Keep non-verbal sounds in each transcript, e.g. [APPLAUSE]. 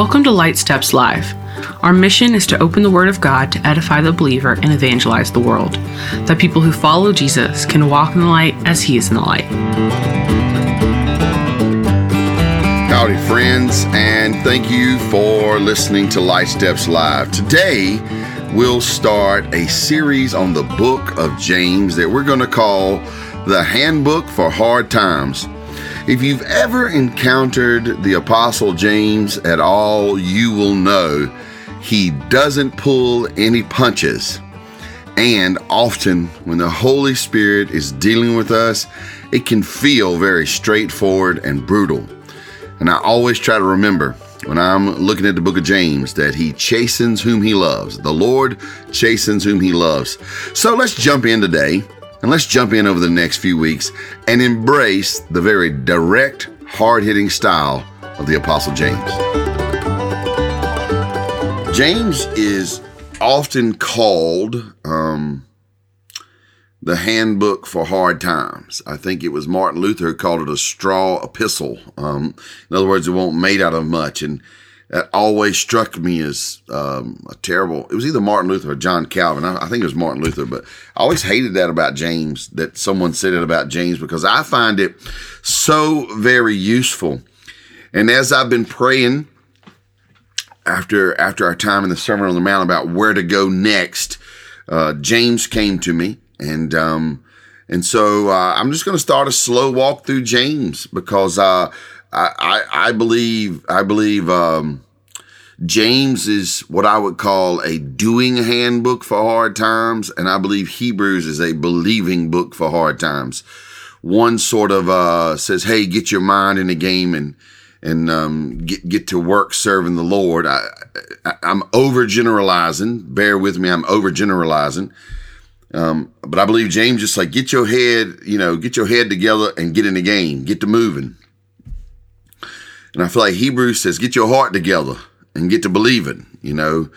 Welcome to Light Steps Live. Our mission is to open the Word of God to edify the believer and evangelize the world, that people who follow Jesus can walk in the light as He is in the light. Howdy, friends, and thank you for listening to Light Steps Live. Today, we'll start a series on the book of James that we're going to call The Handbook for Hard Times. If you've ever encountered the Apostle James at all, you will know he doesn't pull any punches. And often, when the Holy Spirit is dealing with us, it can feel very straightforward and brutal. And I always try to remember when I'm looking at the book of James that he chastens whom he loves. The Lord chastens whom he loves. So let's jump in today and let's jump in over the next few weeks and embrace the very direct, hard hitting style of the Apostle James. James is often called um, the handbook for hard times. I think it was Martin Luther who called it a straw epistle. Um, in other words, it won't made out of much. And that always struck me as um, a terrible. It was either Martin Luther or John Calvin. I, I, think it was Martin Luther, but I always hated that about James. That someone said it about James because I find it so very useful. And as I've been praying after after our time in the Sermon on the Mount about where to go next, uh, James came to me, and um, and so uh, I'm just going to start a slow walk through James because. Uh, I, I, believe I believe um, James is what I would call a doing handbook for hard times, and I believe Hebrews is a believing book for hard times. One sort of uh, says, "Hey, get your mind in the game and and um, get get to work serving the Lord." I, I, am overgeneralizing. Bear with me. I'm overgeneralizing. Um, but I believe James just like get your head, you know, get your head together and get in the game, get to moving. And I feel like Hebrews says, get your heart together and get to believing, you know.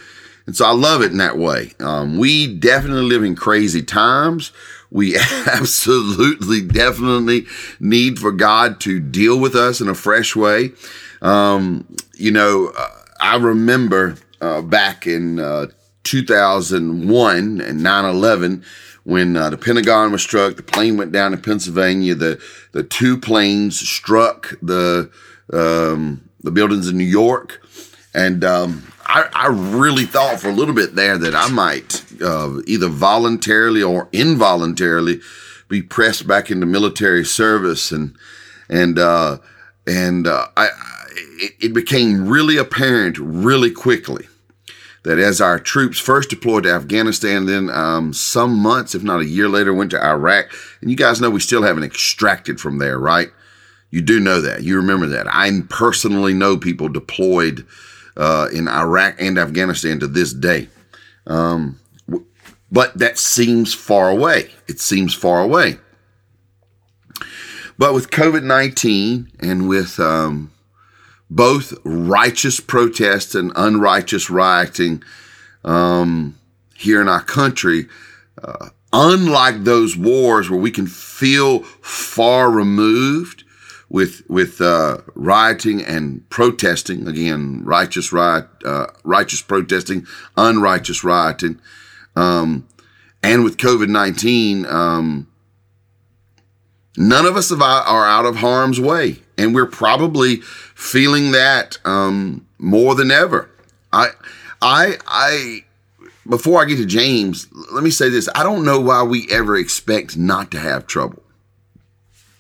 And so I love it in that way. Um, we definitely live in crazy times. We [LAUGHS] absolutely, definitely need for God to deal with us in a fresh way. Um, you know, uh, I remember uh, back in uh, 2001 and 9 11 when uh, the Pentagon was struck, the plane went down in Pennsylvania, the, the two planes struck the um, the buildings in New York, and um, I, I, really thought for a little bit there that I might uh, either voluntarily or involuntarily be pressed back into military service, and and uh, and uh, I, it, it became really apparent really quickly that as our troops first deployed to Afghanistan, then um, some months, if not a year later, went to Iraq. And you guys know we still haven't extracted from there, right? You do know that. You remember that. I personally know people deployed uh, in Iraq and Afghanistan to this day. Um, but that seems far away. It seems far away. But with COVID 19 and with um, both righteous protests and unrighteous rioting um, here in our country, uh, unlike those wars where we can feel far removed, with with uh, rioting and protesting again, righteous riot, uh, righteous protesting, unrighteous rioting, um, and with COVID nineteen, um, none of us are out of harm's way, and we're probably feeling that um, more than ever. I, I, I. Before I get to James, let me say this: I don't know why we ever expect not to have trouble.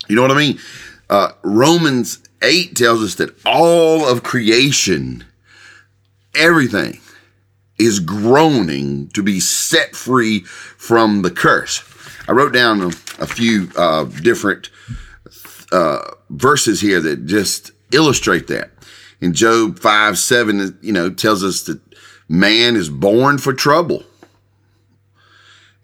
You know what I mean? Uh, Romans 8 tells us that all of creation, everything, is groaning to be set free from the curse. I wrote down a, a few uh, different uh, verses here that just illustrate that. In Job 5 7, you know, tells us that man is born for trouble.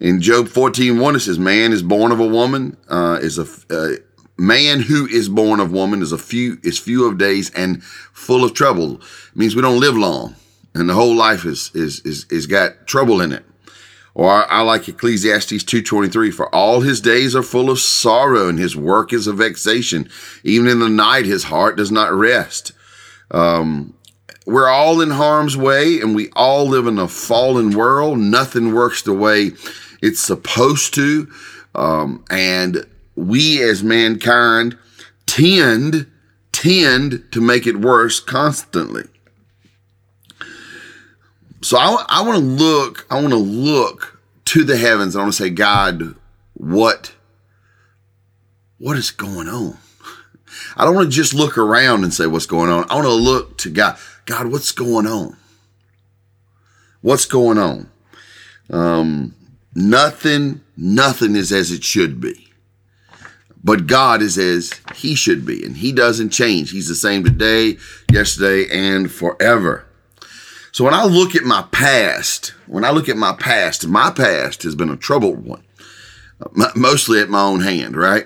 In Job 14 1, it says, Man is born of a woman, uh, is a, uh, man who is born of woman is a few is few of days and full of trouble. It means we don't live long, and the whole life is is is is got trouble in it. Or I like Ecclesiastes 2.23, for all his days are full of sorrow and his work is a vexation. Even in the night, his heart does not rest. Um, we're all in harm's way and we all live in a fallen world. Nothing works the way it's supposed to. Um, and we as mankind tend, tend to make it worse constantly. So I, I want to look, I want to look to the heavens. I want to say, God, what, what is going on? I don't want to just look around and say what's going on. I want to look to God. God, what's going on? What's going on? Um, nothing, nothing is as it should be. But God is as he should be, and he doesn't change. He's the same today, yesterday, and forever. So when I look at my past, when I look at my past, my past has been a troubled one, uh, mostly at my own hand, right?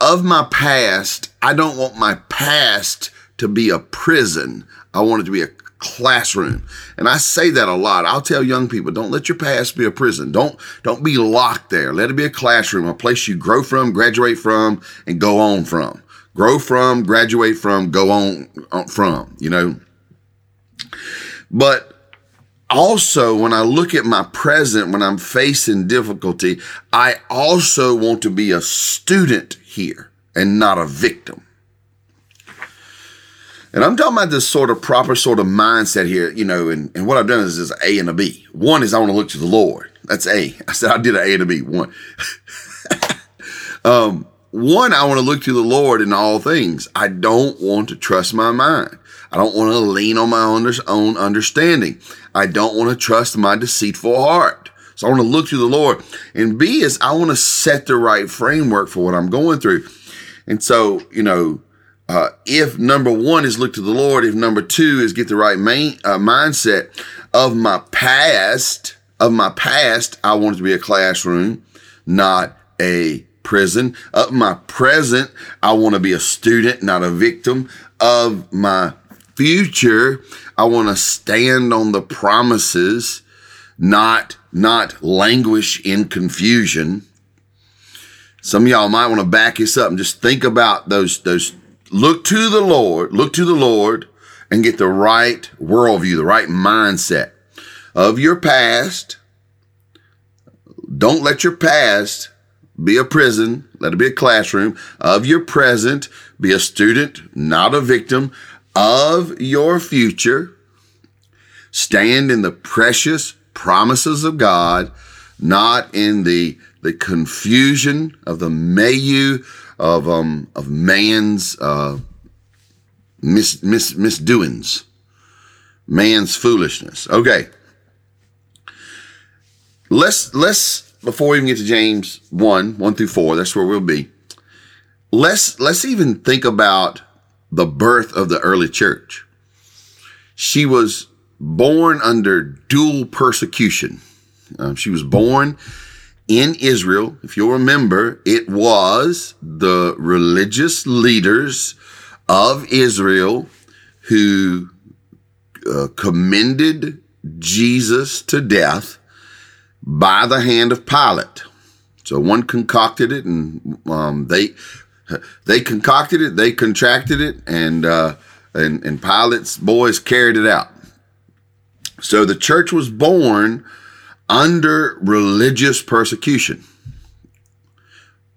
Of my past, I don't want my past to be a prison. I want it to be a classroom. And I say that a lot. I'll tell young people, don't let your past be a prison. Don't, don't be locked there. Let it be a classroom, a place you grow from, graduate from, and go on from. Grow from, graduate from, go on, on from, you know. But also, when I look at my present, when I'm facing difficulty, I also want to be a student here and not a victim. And I'm talking about this sort of proper sort of mindset here, you know, and, and what I've done is, is A and a B. One is I want to look to the Lord. That's A. I said I did an A and a B. One. [LAUGHS] um, one, I want to look to the Lord in all things. I don't want to trust my mind. I don't want to lean on my own understanding. I don't want to trust my deceitful heart. So I want to look to the Lord. And B is I want to set the right framework for what I'm going through. And so, you know, uh, if number one is look to the Lord, if number two is get the right main, uh, mindset of my past, of my past, I want it to be a classroom, not a prison. Of my present, I want to be a student, not a victim. Of my future, I want to stand on the promises, not not languish in confusion. Some of y'all might want to back this up and just think about those those look to the Lord, look to the Lord and get the right worldview, the right mindset of your past. Don't let your past be a prison. Let it be a classroom of your present. Be a student, not a victim of your future. Stand in the precious promises of God, not in the, the confusion of the milieu of um of man's uh mis, mis misdoings, man's foolishness. Okay. Let's let's before we even get to James 1, 1 through 4, that's where we'll be. Let's let's even think about the birth of the early church. She was born under dual persecution. Uh, she was born in Israel, if you'll remember, it was the religious leaders of Israel who uh, commended Jesus to death by the hand of Pilate. So one concocted it, and um, they they concocted it, they contracted it, and uh, and and Pilate's boys carried it out. So the church was born under religious persecution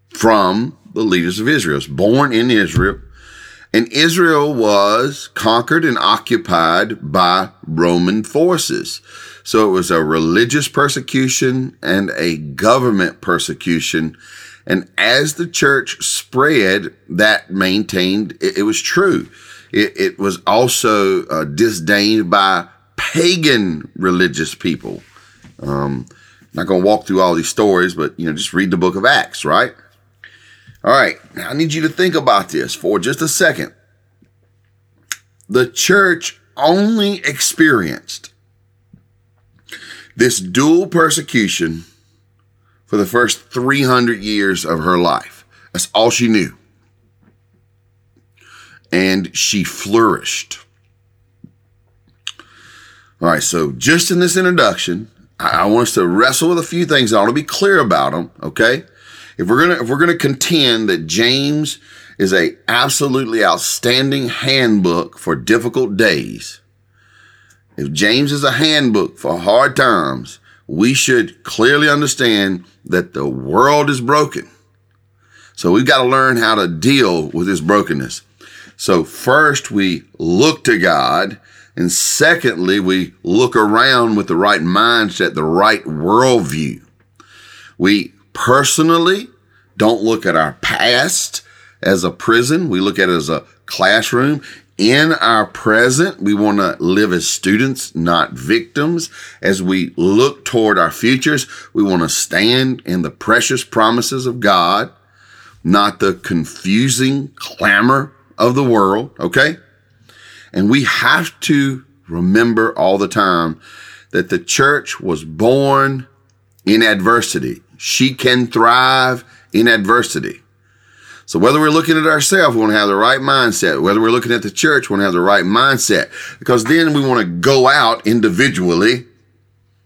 from the leaders of Israel. Born in Israel, and Israel was conquered and occupied by Roman forces. So it was a religious persecution and a government persecution. And as the church spread, that maintained it, it was true. It, it was also uh, disdained by pagan religious people. Um, not going to walk through all these stories, but you know, just read the book of Acts, right? All right. Now I need you to think about this for just a second. The church only experienced this dual persecution for the first 300 years of her life. That's all she knew. And she flourished. All right, so just in this introduction, I want us to wrestle with a few things. I want to be clear about them. Okay. If we're going to, if we're going to contend that James is a absolutely outstanding handbook for difficult days, if James is a handbook for hard times, we should clearly understand that the world is broken. So we've got to learn how to deal with this brokenness. So first we look to God and secondly, we look around with the right mindset, the right worldview. We personally don't look at our past as a prison. We look at it as a classroom. In our present, we want to live as students, not victims. As we look toward our futures, we want to stand in the precious promises of God, not the confusing clamor of the world. Okay. And we have to remember all the time that the church was born in adversity. She can thrive in adversity. So whether we're looking at ourselves, we want to have the right mindset. Whether we're looking at the church, we want to have the right mindset because then we want to go out individually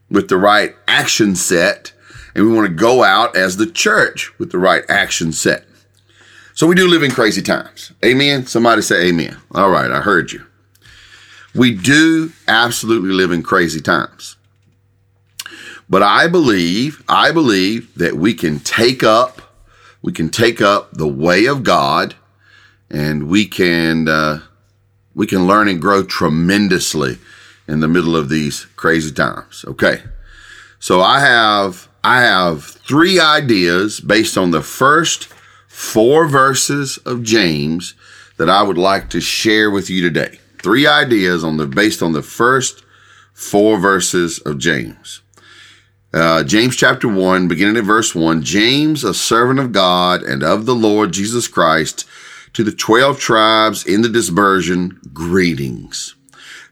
with the right action set and we want to go out as the church with the right action set. So we do live in crazy times. Amen. Somebody say amen. All right. I heard you. We do absolutely live in crazy times. But I believe, I believe that we can take up, we can take up the way of God and we can, uh, we can learn and grow tremendously in the middle of these crazy times. Okay. So I have, I have three ideas based on the first four verses of James that I would like to share with you today three ideas on the based on the first four verses of James. Uh, James chapter 1, beginning at verse 1 James, a servant of God and of the Lord Jesus Christ, to the 12 tribes in the dispersion, greetings.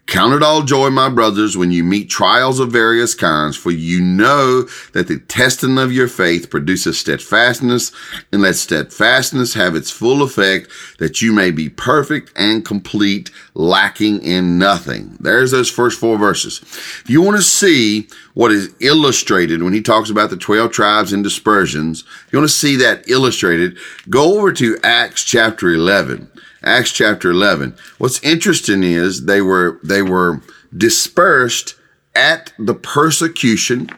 Count it all joy, my brothers, when you meet trials of various kinds, for you know that the testing of your faith produces steadfastness, and let steadfastness have its full effect, that you may be perfect and complete, lacking in nothing. There's those first four verses. If you want to see what is illustrated when he talks about the 12 tribes and dispersions, if you want to see that illustrated, go over to Acts chapter 11. Acts chapter 11. What's interesting is they were, they were dispersed at the persecution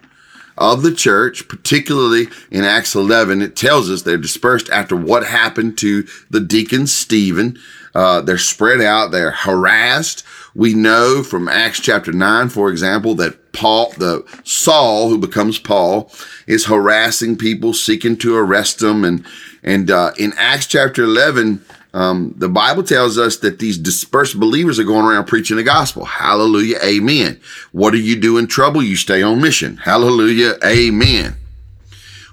of the church, particularly in Acts 11. It tells us they're dispersed after what happened to the deacon Stephen. Uh, they're spread out. They're harassed. We know from Acts chapter 9, for example, that Paul, the Saul, who becomes Paul, is harassing people, seeking to arrest them. And, and, uh, in Acts chapter 11, um, the Bible tells us that these dispersed believers are going around preaching the gospel. Hallelujah. Amen. What do you do in trouble? You stay on mission. Hallelujah. Amen.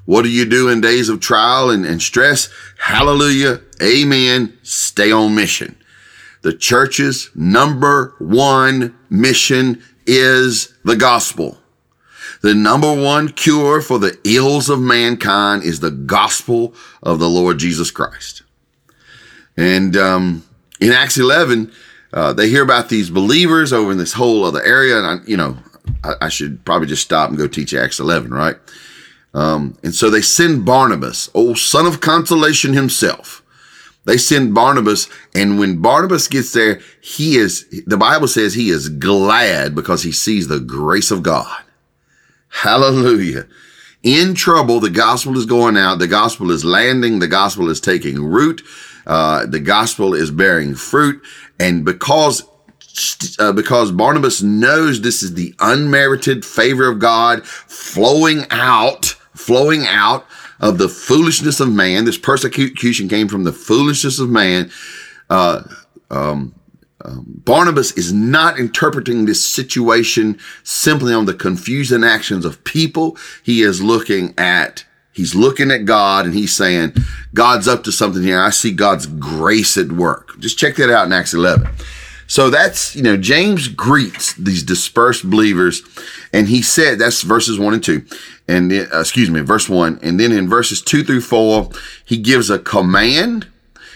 What do you do in days of trial and, and stress? Hallelujah. Amen. Stay on mission. The church's number one mission is the gospel. The number one cure for the ills of mankind is the gospel of the Lord Jesus Christ. And um, in Acts 11, uh, they hear about these believers over in this whole other area. And, I, you know, I, I, should probably just stop and go teach Acts 11, right? Um, and so they send Barnabas, old son of consolation himself. They send Barnabas, and when Barnabas gets there, he is, the Bible says he is glad because he sees the grace of God. Hallelujah. In trouble, the gospel is going out, the gospel is landing, the gospel is taking root. Uh, the gospel is bearing fruit. And because uh, because Barnabas knows this is the unmerited favor of God flowing out, flowing out of the foolishness of man. This persecution came from the foolishness of man. Uh, um, um, Barnabas is not interpreting this situation simply on the confusing actions of people. He is looking at He's looking at God and he's saying, God's up to something here. I see God's grace at work. Just check that out in Acts 11. So that's, you know, James greets these dispersed believers and he said, that's verses one and two. And then, uh, excuse me, verse one. And then in verses two through four, he gives a command.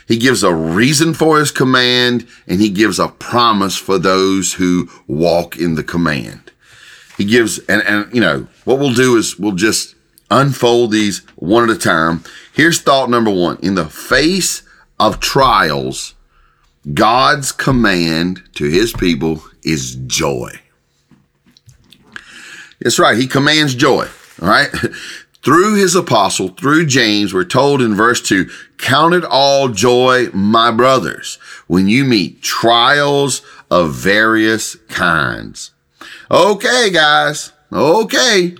He gives a reason for his command and he gives a promise for those who walk in the command. He gives, and, and, you know, what we'll do is we'll just unfold these one at a time. Here's thought number one. In the face of trials, God's command to his people is joy. That's right. He commands joy. All right. [LAUGHS] through his apostle, through James, we're told in verse 2 Count it all joy, my brothers, when you meet trials of various kinds. Okay, guys. Okay.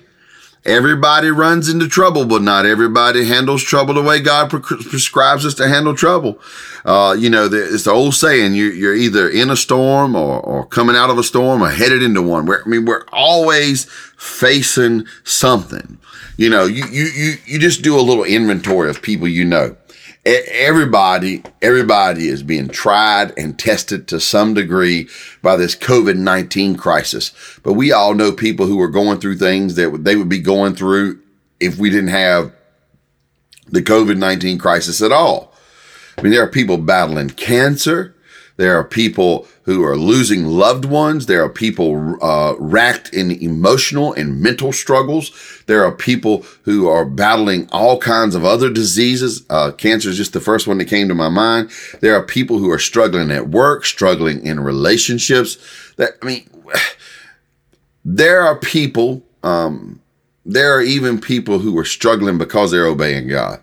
Everybody runs into trouble, but not everybody handles trouble the way God prescribes us to handle trouble. Uh, you know, it's the old saying, you, you're either in a storm or, or coming out of a storm or headed into one. We're, I mean, we're always facing something. You know, you, you, you, you just do a little inventory of people you know everybody, everybody is being tried and tested to some degree by this COVID 19 crisis. But we all know people who are going through things that they would be going through if we didn't have the COVID 19 crisis at all. I mean, there are people battling cancer. There are people who are losing loved ones. There are people uh, racked in emotional and mental struggles. There are people who are battling all kinds of other diseases. Uh, cancer is just the first one that came to my mind. There are people who are struggling at work, struggling in relationships. That I mean, [SIGHS] there are people. Um, there are even people who are struggling because they're obeying God.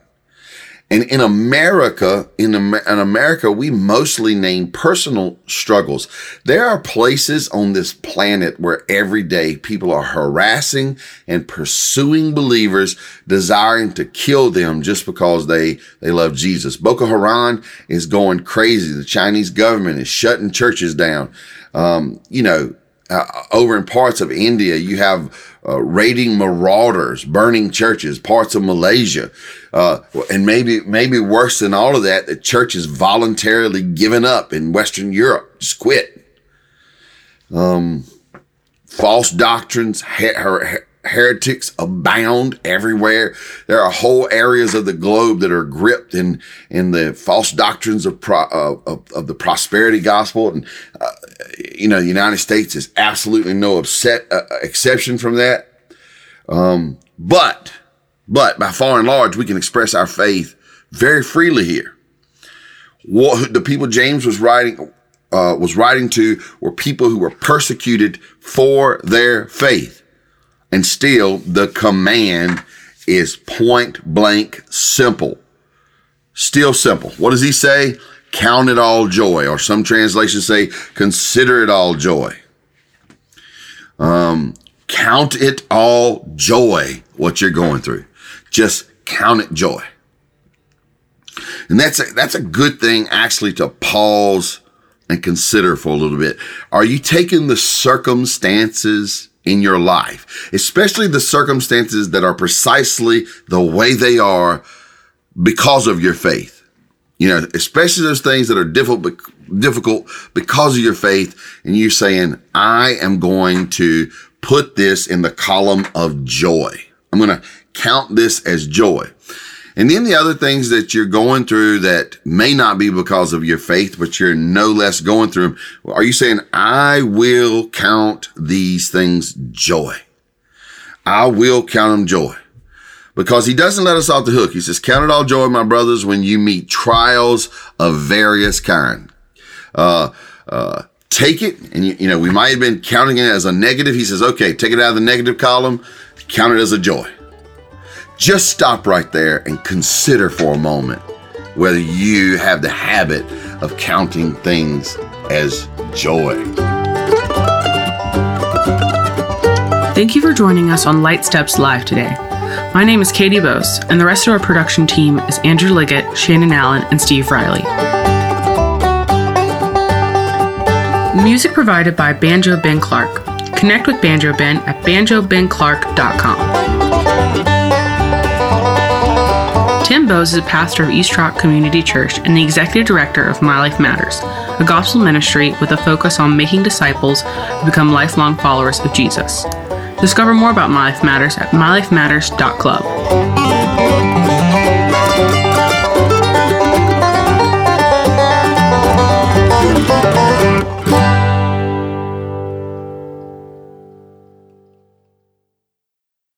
And in America, in, in America, we mostly name personal struggles. There are places on this planet where every day people are harassing and pursuing believers, desiring to kill them just because they, they love Jesus. Boko Haram is going crazy. The Chinese government is shutting churches down. Um, you know, uh, over in parts of India, you have uh, raiding marauders, burning churches, parts of Malaysia, uh, and maybe maybe worse than all of that, the church is voluntarily given up in Western Europe, just quit. Um, false doctrines, her- her- heretics abound everywhere. There are whole areas of the globe that are gripped in in the false doctrines of pro, uh, of, of, the prosperity gospel, and uh, you know, the United States is absolutely no upset, uh, exception from that. Um, but but by far and large, we can express our faith very freely here. What the people James was writing uh, was writing to were people who were persecuted for their faith. And still, the command is point blank simple. Still simple. What does he say? Count it all joy. Or some translations say, consider it all joy. Um, count it all joy, what you're going through. Just count it joy. And that's a, that's a good thing actually to pause and consider for a little bit. Are you taking the circumstances in your life, especially the circumstances that are precisely the way they are because of your faith. You know, especially those things that are difficult, difficult because of your faith. And you're saying, I am going to put this in the column of joy. I'm going to count this as joy. And then the other things that you're going through that may not be because of your faith, but you're no less going through them. Are you saying, I will count these things joy? I will count them joy because he doesn't let us off the hook. He says, count it all joy, my brothers, when you meet trials of various kind. Uh, uh, take it. And you, you know, we might have been counting it as a negative. He says, okay, take it out of the negative column, count it as a joy. Just stop right there and consider for a moment whether you have the habit of counting things as joy. Thank you for joining us on Light Steps Live today. My name is Katie Bowes, and the rest of our production team is Andrew Liggett, Shannon Allen, and Steve Riley. Music provided by Banjo Ben Clark. Connect with Banjo Ben at banjobenclark.com. Tim Bowes is a pastor of East Rock Community Church and the executive director of My Life Matters, a gospel ministry with a focus on making disciples who become lifelong followers of Jesus. Discover more about My Life Matters at mylifematters.club.